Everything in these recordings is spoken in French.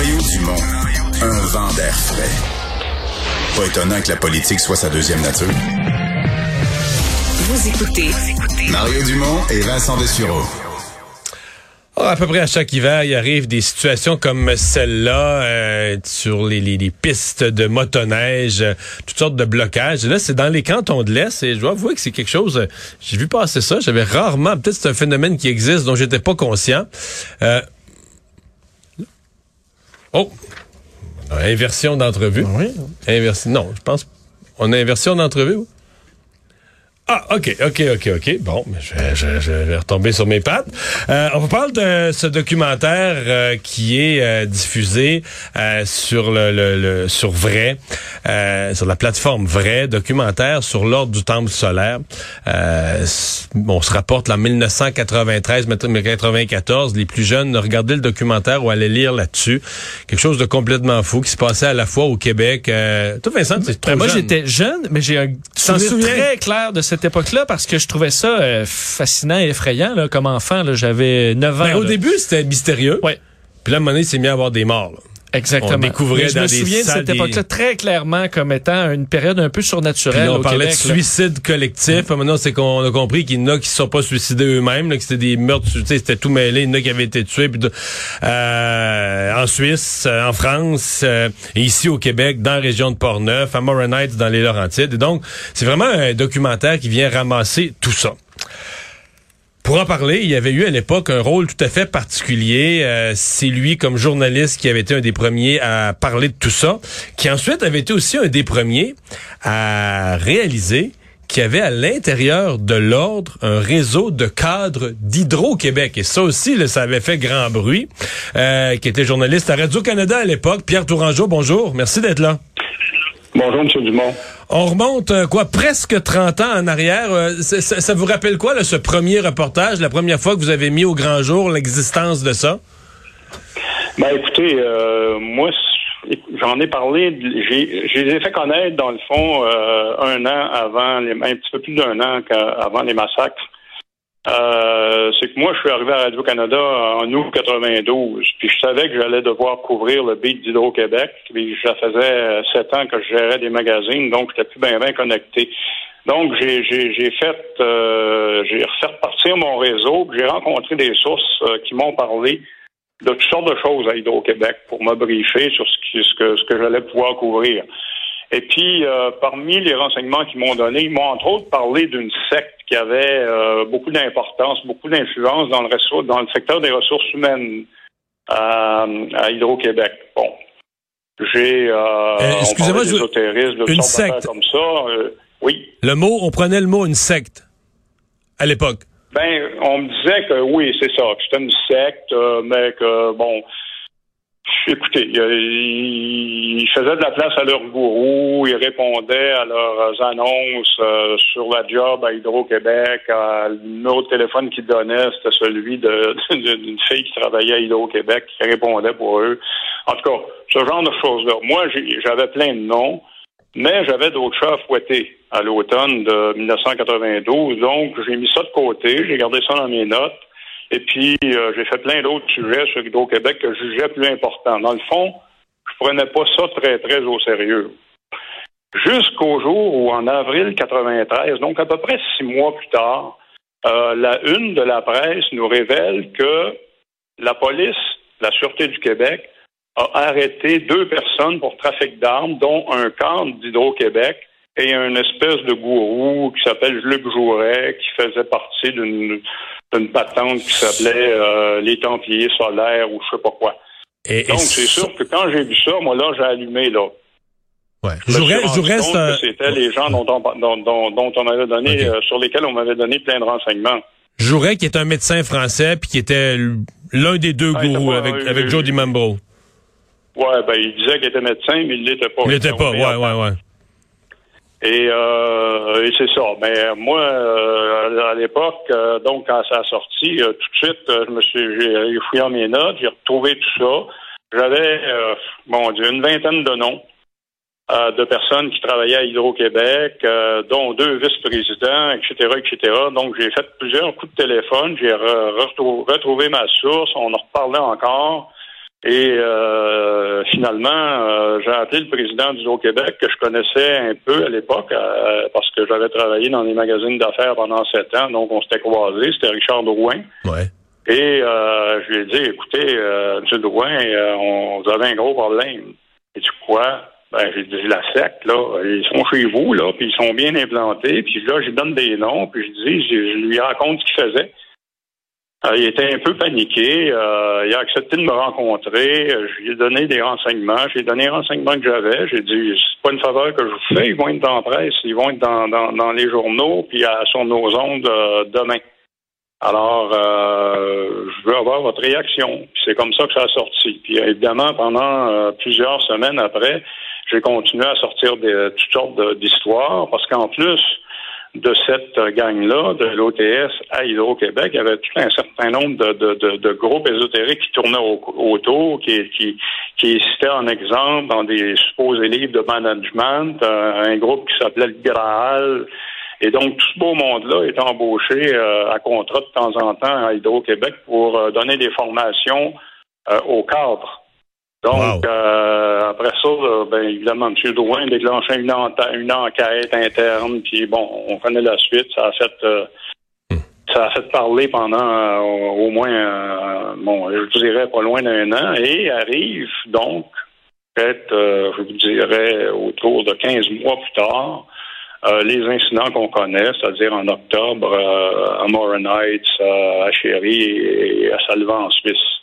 Mario Dumont, un vent d'air frais. Pas étonnant que la politique soit sa deuxième nature. Vous écoutez Mario Dumont et Vincent Dessureau. Oh, à peu près à chaque hiver, il arrive des situations comme celle-là euh, sur les, les, les, pistes de motoneige, euh, toutes sortes de blocages. Et là, c'est dans les cantons de l'Est et je dois avouer que c'est quelque chose... euh, J'ai vu passer ça, j'avais rarement... Peut-être c'est un phénomène qui existe dont j'étais pas conscient. Oh! Inversion d'entrevue. Oui. Inversion... Non, je pense... On a inversion d'entrevue? Ah, OK, OK, OK, OK. Bon, je, vais- je- je vais retomber sur mes pattes. Euh, on vous parle de ce documentaire euh, qui est euh, diffusé euh, sur le, le- le- sur Vrai, euh, sur la plateforme Vrai, documentaire sur l'ordre du temple solaire. Euh, on se rapporte en 1993, 1994. Les plus jeunes, regardez le documentaire ou allez lire là-dessus. Quelque chose de complètement fou qui se passait à la fois au Québec. Euh, toi, Vincent, c'est trop Ben, moi, j'étais jeune, mais j'ai un souvenir très clair de cette époque-là parce que je trouvais ça euh, fascinant et effrayant. Là, comme enfant, là, j'avais 9 ans. Ben, au là. début, c'était mystérieux. Ouais. Puis là, à un moment donné, il s'est mis à avoir des morts. là. Exactement. On découvrait je dans me des souviens de cette des- époque-là très clairement comme étant une période un peu Puis surnaturelle là, on au parlait Québec. de là. suicide collectif. Maintenant, c'est qu'on a compris qu'il y en a qui se sont pas suicidés eux-mêmes, là, que c'était des meurtres, tu sais, c'était tout mêlé. Il y en a qui avaient été tués. Puis de- euh, en Suisse, euh, en France, euh, ici au Québec, dans la région de Portneuf, à Morin Heights, dans les Laurentides. Et donc, c'est vraiment un documentaire qui vient ramasser tout ça. Pour en parler, il y avait eu à l'époque un rôle tout à fait particulier. Euh, c'est lui, comme journaliste, qui avait été un des premiers à parler de tout ça, qui ensuite avait été aussi un des premiers à réaliser qu'il y avait à l'intérieur de l'ordre un réseau de cadres d'Hydro-Québec. Et ça aussi, là, ça avait fait grand bruit. Euh, qui était journaliste à Radio-Canada à l'époque. Pierre Tourangeau, bonjour. Merci d'être là. Bonjour, M. Dumont. On remonte, euh, quoi, presque 30 ans en arrière. Euh, ça, ça- ça vous rappelle quoi, là, ce premier reportage, la première fois que vous avez mis au grand jour l'existence de ça? Ben, écoutez, euh, moi, j'en ai parlé, j'ai, les ai fait connaître, dans le fond, euh, un an avant, les, un petit peu plus d'un an avant les massacres. Euh, c'est que moi, je suis arrivé à Radio-Canada en août 92, puis je savais que j'allais devoir couvrir le beat d'Hydro-Québec, puis ça faisait euh, sept ans que je gérais des magazines, donc j'étais plus bien bien connecté. Donc, j'ai, fait, euh, j'ai refait partir mon réseau, j'ai rencontré des sources euh, qui m'ont parlé de toutes sortes de choses à Hydro-Québec pour me briefer sur ce, qui, ce que, ce que j'allais pouvoir couvrir. Et puis, euh, parmi les renseignements qu'ils m'ont donnés, ils m'ont entre autres parlé d'une secte qui avait euh, beaucoup d'importance, beaucoup d'influence dans le dans le secteur des ressources humaines à, à Hydro-Québec. Bon. J'ai euh, on excusez-moi, je- de une secte. comme ça. Euh, oui. Le mot, on prenait le mot une secte à l'époque. Ben, on me disait que oui, c'est ça, que c'était une secte, euh, mais que bon, écoutez, ils, faisaient de la place à leurs gourous, ils répondaient à leurs annonces euh, sur la job à Hydro-Québec, à le numéro de téléphone qu'ils donnaient, c'était celui d'une fille qui travaillait à Hydro-Québec qui répondait pour eux. En tout cas, ce genre de choses-là. Moi, j'avais plein de noms. Mais j'avais d'autres chats à fouetter à l'automne de 1992, donc j'ai mis ça de côté, j'ai gardé ça dans mes notes, et puis euh, j'ai fait plein d'autres sujets sur Hydro-Québec que je jugeais plus importants. Dans le fond, je prenais pas ça très, très au sérieux. Jusqu'au jour où, en avril 93, donc à peu près six mois plus tard, euh, la une de la presse nous révèle que la police, la Sûreté du Québec, a arrêté deux personnes pour trafic d'armes, dont un cadre d'Hydro-Québec et un espèce de gourou qui s'appelle Luc Jouret, qui faisait partie d'une patente qui s'appelait euh, les Templiers solaires ou je sais pas quoi. Et, Donc, c'est sûr que quand j'ai vu ça, moi, là, j'ai allumé, là. Ouais. Je reste, un- c'était les gens dont on, dont, dont- dont on avait donné, euh, sur lesquels on m'avait donné plein de renseignements. Jouret, qui est un médecin français, puis qui était l'un des deux Ah, gourous avec, avec Joe. Ouais, ben, il disait qu'il était médecin, mais il l'était pas. Il l'était pas, ouais, ouais, ouais. Et, euh, et c'est ça. Mais moi, euh, à l'époque, euh, donc quand ça a sorti, euh, tout de suite, euh, je me suis, j'ai fouillé mes notes, j'ai retrouvé tout ça. J'avais, euh, bon Dieu, une vingtaine de noms euh, de personnes qui travaillaient à Hydro-Québec, euh, dont deux vice-présidents, etc., etc. Donc j'ai fait plusieurs coups de téléphone, j'ai re- retrou- retrouvé ma source, on en reparlait encore. Et euh, finalement, euh, j'ai appelé le président du Québec que je connaissais un peu à l'époque euh, parce que j'avais travaillé dans les magazines d'affaires pendant sept ans, donc on s'était croisés. C'était Richard Drouin. Ouais. Et je lui ai dit, écoutez, M. Drouin, on, vous avez un gros problème. Et tu quoi? Ben, j'ai dit, la secte, là, ils sont chez vous, là, puis ils sont bien implantés. Puis là, je lui donne des noms, puis je dis, je, je lui raconte ce qu'il faisait. Euh, il était un peu paniqué. Euh, il a accepté de me rencontrer. Euh, je lui ai donné des renseignements. J'ai donné les renseignements que j'avais. J'ai dit, c'est pas une faveur que je vous fais. Ils vont être dans la presse. Ils vont être dans, dans, les journaux, puis sur nos ondes demain. Alors, je veux avoir votre réaction. C'est comme ça que ça a sorti. Puis évidemment, pendant plusieurs semaines après, j'ai continué à sortir de toutes sortes d'histoires parce qu'en plus, de cette gang-là, de l'OTS à Hydro-Québec, il y avait tout un certain nombre de, groupes ésotériques qui tournaient autour, qui, qui, qui citaient en exemple dans des supposés livres de management, euh, un groupe qui s'appelait le Graal. Et donc, tout ce beau monde-là est embauché euh, à contrat de temps en temps à Hydro-Québec pour euh, donner des formations aux cadres donc, euh, après ça, ben, évidemment, M. Drouin déclenchait une, une enquête interne, puis bon, on connaît la suite. Ça a fait, euh, hmm. ça a fait parler pendant euh, au moins, bon, je dirais pas loin d'un an, et arrive donc, peut-être, je vous dirais, autour de 15 mois plus tard, les incidents qu'on connaît, c'est-à-dire en octobre à Morin Heights, à Chéry et à Salvan en Suisse.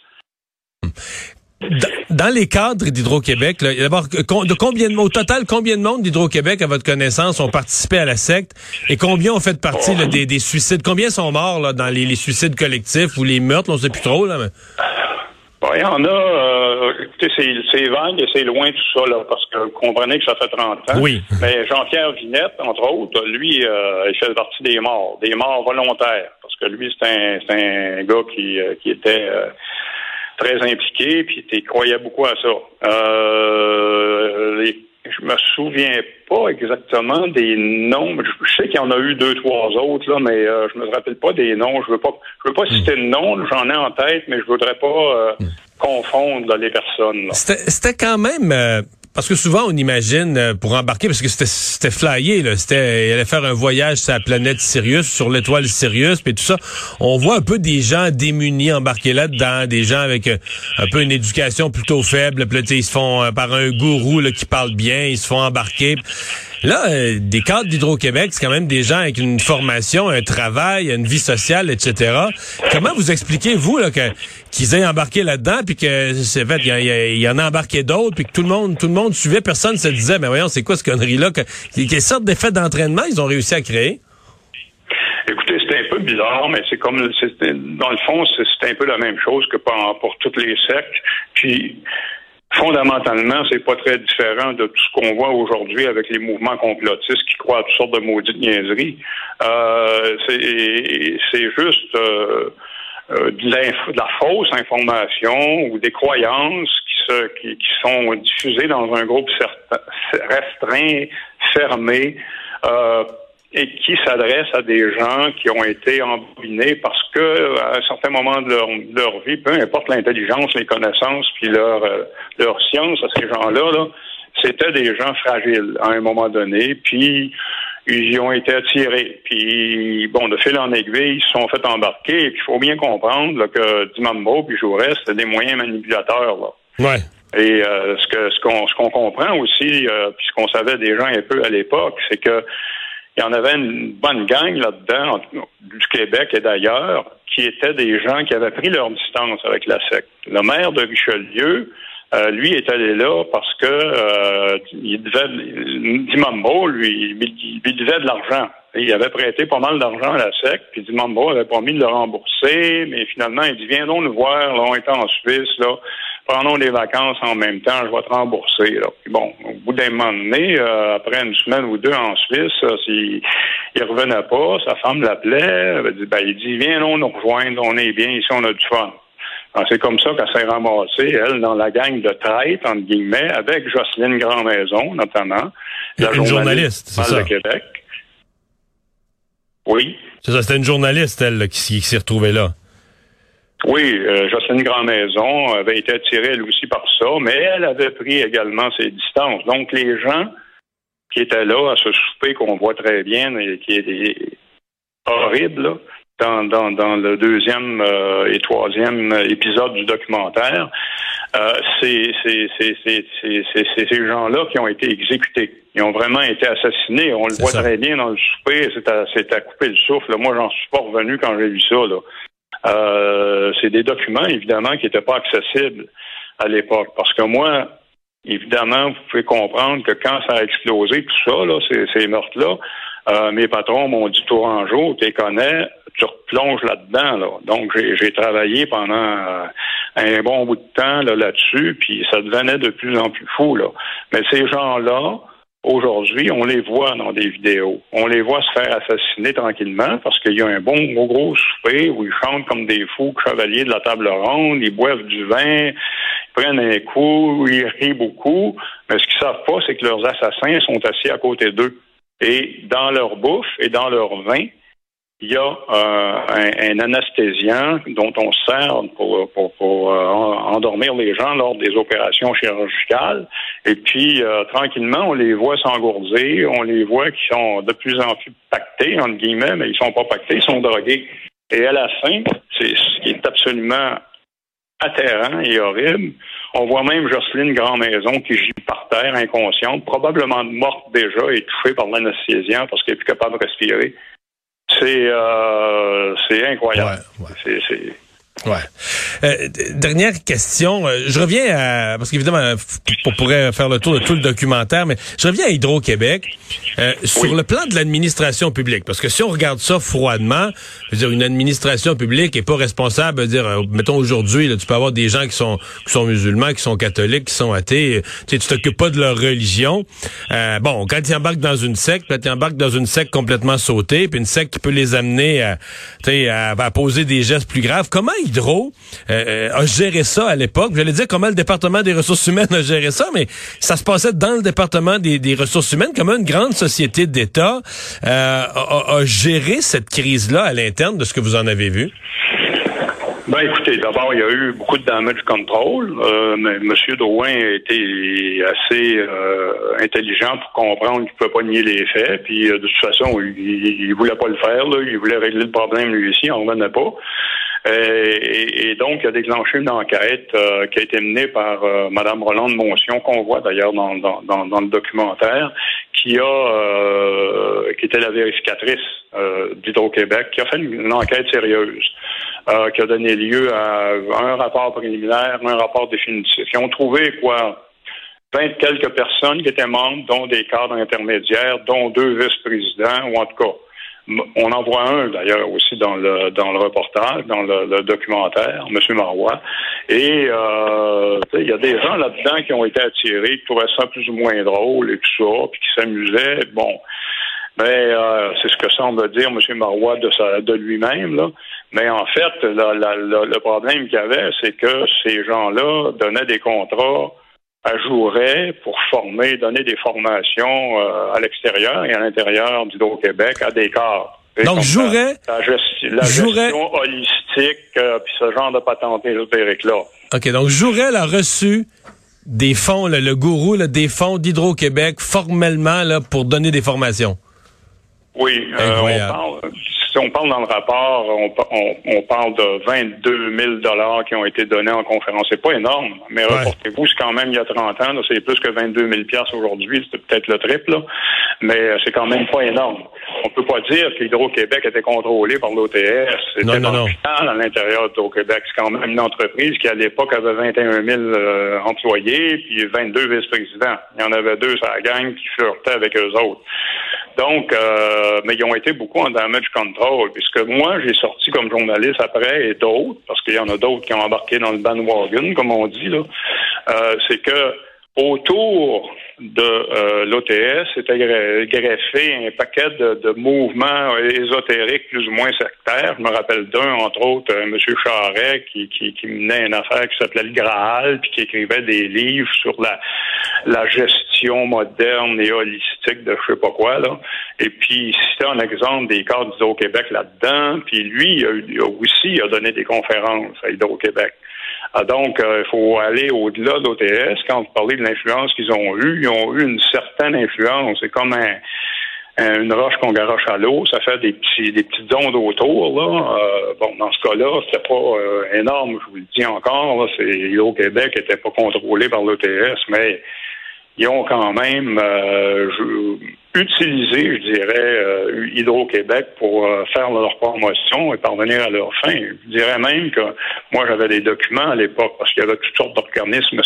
Dans, les cadres d'Hydro-Québec, d'abord, de combien de au total, combien de monde d'Hydro-Québec, à votre connaissance, ont participé à la secte et combien ont fait partie des, suicides? Combien sont morts là, dans les, suicides collectifs ou les meurtres? On ne sait plus trop. Là, il y en a, euh, écoutez, c'est vague et c'est loin tout ça, là, parce que vous comprenez que ça fait 30 ans. Oui. Mais Jean-Pierre Vinette, entre autres, lui, euh, il fait partie des morts, des morts volontaires, parce que lui, c'est un, un gars qui, euh, qui était très impliqué, puis tu croyais beaucoup à ça. Euh, je me souviens pas exactement des noms. Je, sais qu'il y en a eu deux, trois autres, là, mais euh, je me rappelle pas des noms. Je veux pas, je veux pas citer le nom. J'en ai en tête, mais je voudrais pas euh, hmm. confondre les personnes. C'était quand même euh, parce que souvent, on imagine euh, pour embarquer, parce que c'était flyé, là, c'était, il allait faire un voyage sur la planète Sirius, sur l'étoile Sirius, puis tout ça. On voit un peu des gens démunis embarqués là-dedans, des gens avec euh, un peu une éducation plutôt faible, puis ils se font euh, par un gourou qui parle bien, ils se font embarquer. Là, euh, des cadres d'Hydro-Québec, c'est quand même des gens avec une formation, un travail, une vie sociale, etc. Comment vous expliquez, vous, là, qu'ils aient embarqué là-dedans, puis que c'est fait, il y, en a embarqué d'autres, puis que tout le monde, tout le monde suivait, personne se disait, mais voyons, c'est quoi ce connerie-là? quelle sorte d'effet d'entraînement ils ont réussi à créer? Écoutez, c'était un peu bizarre, mais c'est comme, dans le fond, c'est un peu la même chose que pour, pour toutes les sectes. Puis, fondamentalement, c'est pas très différent de tout ce qu'on voit aujourd'hui avec les mouvements complotistes qui croient à toutes sortes de maudites niaiseries. Euh, c'est juste euh, euh, de, la fausse information ou des croyances qui, se, qui, qui sont diffusées dans un groupe restreint, fermé. Et qui s'adresse à des gens qui ont été embobinés parce que à un certain moment de leur, vie, peu importe l'intelligence, les connaissances, puis leur euh, leur science à ces gens-là, là, c'était des gens fragiles à un moment donné, puis ils y ont été attirés. Puis, bon, de fil en aiguille, ils se sont fait embarquer. Et puis, il faut bien comprendre là, que Dimambo puis Jaurès, c'était des moyens manipulateurs. Là. Ouais. Et euh, ce que ce qu'on ce qu'on comprend aussi, euh, puis ce qu'on savait déjà un peu à l'époque, c'est que il y en avait une bonne gang là-dedans, du Québec et d'ailleurs, qui étaient des gens qui avaient pris leur distance avec la secte. Le maire de Richelieu, euh, lui, est allé là parce que euh, il devait, Dimambo, lui, il, devait de l'argent. Il avait prêté pas mal d'argent à la secte, puis Dimambo avait promis de le rembourser, mais finalement, il dit, viens donc nous voir, là, on est en Suisse, là, prenons des vacances en même temps, je vais te rembourser. Là. bon, au bout d'un moment donné, euh, après une semaine ou deux en Suisse, euh, s'il il revenait pas, sa femme l'appelait, elle dit, ben, il dit, viens non nous rejoindre, on est bien ici, on a du fun. C'est comme ça qu'elle s'est ramassée, elle, dans la gang de traite, entre guillemets, avec Jocelyne Grandmaison, notamment, la une journaliste, c'est ça? de Québec. Oui. C'est ça, c'était une journaliste, elle, qui s'y retrouvée là. Oui, euh, Jocelyne Grand-Maison avait été attirée elle aussi par ça, mais elle avait pris également ses distances. Donc les gens qui étaient là à ce souper qu'on voit très bien et qui est horrible dans, dans, dans, le deuxième euh, et troisième épisode du documentaire, euh, c'est ces gens-là qui ont été exécutés. Ils ont vraiment été assassinés. On le voit très bien dans le souper. C'est à, à couper le souffle. Moi, j'en suis pas revenu quand j'ai vu ça. Là. Euh, c'est des documents, évidemment, qui n'étaient pas accessibles à l'époque. Parce que moi, évidemment, vous pouvez comprendre que quand ça a explosé, tout ça, là, ces, meurtres-là, euh, mes patrons m'ont dit Tourangeau, tu les connais, tu replonges là-dedans. Là. Donc, j'ai travaillé pendant euh, un bon bout de temps là-dessus, puis ça devenait de plus en plus fou. Là. Mais ces gens-là, Aujourd'hui, on les voit dans des vidéos. On les voit se faire assassiner tranquillement parce qu'il y a un bon gros, gros souper où ils chantent comme des fous chevaliers de la table ronde, ils boivent du vin, ils prennent un coup, ils rient beaucoup. Mais ce qu'ils savent pas, c'est que leurs assassins sont assis à côté d'eux. Et dans leur bouffe et dans leur vin, il y a euh, un, anesthésiant dont on sert pour, pour, euh, endormir les gens lors des opérations chirurgicales. Et puis, euh, tranquillement, on les voit s'engourdir, on les voit qui sont de plus en plus pactés, entre guillemets, mais ils sont pas pactés, ils sont drogués. Et à la fin, c'est ce qui est absolument atterrant et horrible. On voit même Jocelyne Grand-Maison qui gît par terre, inconsciente, probablement morte déjà et touchée par l'anesthésiant parce qu'elle est plus capable de respirer. C'est euh, c'est incroyable. C'est Ouais. Euh, dernière question. Euh, je reviens à parce qu'évidemment, on pourrait faire le tour de tout le documentaire, mais je reviens à Hydro-Québec euh, sur le plan de l'administration publique, parce que si on regarde ça froidement, je veux dire une administration publique est pas responsable. de dire, mettons aujourd'hui, tu peux avoir des gens qui sont qui sont musulmans, qui sont catholiques, qui sont athées. Tu tu t'occupes pas de leur religion. bon, quand ils embarquent dans une secte, quand ils embarquent dans une secte complètement sautée, puis une secte qui peut les amener à, à, à poser des gestes plus graves. Comment Hydro euh, a géré ça à l'époque. J'allais dire comment le département des ressources humaines a géré ça, mais ça se passait dans le département des, ressources humaines, comment une grande société d'État euh, a, géré cette crise-là à l'interne de ce que vous en avez vu? Ben écoutez, d'abord, il y a eu beaucoup de damage control. Euh, mais M. Drouin a été assez intelligent pour comprendre qu'il ne pouvait pas nier les faits. Puis de toute façon, il, ne voulait pas le faire. Il voulait régler le problème lui aussi, on ne revenait pas. Euh, et, donc, il a déclenché une enquête euh, qui a été menée par euh, Mme Roland de Moncion, qu'on voit d'ailleurs dans, le documentaire, qui a qui était la vérificatrice d'Hydro-Québec, qui a fait une, enquête sérieuse, qui a donné lieu à un rapport préliminaire, un rapport définitif. Ils ont trouvé quoi? Vingt quelques personnes qui étaient membres, dont des cadres intermédiaires, dont deux vice-présidents, ou en tout cas on en voit un d'ailleurs aussi dans le dans le reportage, dans le, documentaire, M. Marois. Et euh, il y a des gens là-dedans qui ont été attirés, qui trouvaient ça plus ou moins drôle et tout ça, puis qui s'amusaient. Bon. Mais euh, c'est ce que semble dire M. Marois de, sa, de lui-même. Là. Mais en fait, le problème qu'il y avait, c'est que ces gens-là donnaient des contrats ajouerait pour former, donner des formations euh, à l'extérieur et à l'intérieur d'Hydro-Québec à des corps. Donc, jouerait... La, gestion holistique, euh, puis ce genre de patente ésotérique-là. OK, donc Jourel a reçu des fonds, le gourou, des fonds d'Hydro-Québec formellement là, pour donner des formations. Oui, euh, on parle, si on parle dans le rapport, on, parle de 22 000 dollars qui ont été donnés en conférence. C'est pas énorme, mais reportez-vous, c'est quand même il y a 30 ans, c'est plus que 22 000 pièces aujourd'hui, c'est peut-être le triple, mais euh, c'est quand même pas énorme. On peut pas dire qu'Hydro-Québec était contrôlé par l'OTS. C'était non, à l'intérieur d'Hydro-Québec. C'est quand même une entreprise qui, à l'époque, avait 21 000 euh, employés, puis 22 vice-présidents. Il y en avait deux à la gang qui flirtaient avec eux autres. Donc, euh, mais ils ont été beaucoup en damage control. Puisque moi, j'ai sorti comme journaliste après et d'autres, parce qu'il y en a d'autres qui ont embarqué dans le bandwagon, comme on dit, là, euh, c'est que autour de euh, l'OTS était greffé un paquet de, mouvements ésotériques plus ou moins sectaires. Je me rappelle d'un, entre autres, euh, M. Charret, qui, menait une affaire qui s'appelait le Graal, puis qui écrivait des livres sur la, la gestion moderne et holistique de je sais pas quoi. Là. Et puis, c'était un exemple des cadres d'Hydro-Québec là-dedans. Puis lui, il a, aussi il a donné des conférences à Hydro-Québec. Ah, donc, euh, il faut aller au-delà de l'OTS. Quand vous parlez de l'influence qu'ils ont eue, ils ont eu une certaine influence. C'est comme une roche qu'on garoche à l'eau, ça fait des petits des petites ondes autour. Là. Euh, bon, dans ce cas-là, c'était pas euh, énorme, je vous le dis encore. C'est Hydro-Québec n'était pas contrôlé par l'OTS, mais ils ont quand même utiliser, je dirais, euh, Hydro-Québec pour euh, faire leur promotion et parvenir à leur fin. Je dirais même que moi, j'avais des documents à l'époque parce qu'il y avait toutes sortes d'organismes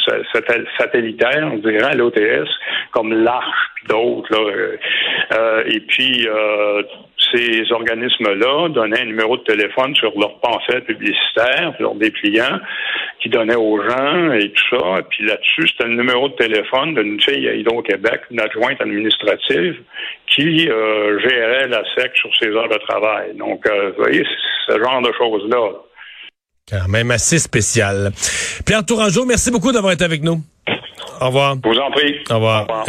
satellitaires, je dirais, à l'OTS, comme l'Arche, d'autres. Euh, et puis, ces organismes-là donnaient un numéro de téléphone sur leur pamphlet publicitaire, leur dépliant, qui donnaient aux gens et tout ça. Et puis là-dessus, c'était le numéro de téléphone d'une fille à Hydro-Québec, une adjointe administrative, qui euh, gérait la SEC sur ses heures de travail. Donc, euh, vous voyez, ce genre de choses-là. Quand même assez spécial. Pierre Tourangeau, merci beaucoup d'avoir été avec nous. Au revoir. Je vous en prie. Au revoir. Au revoir.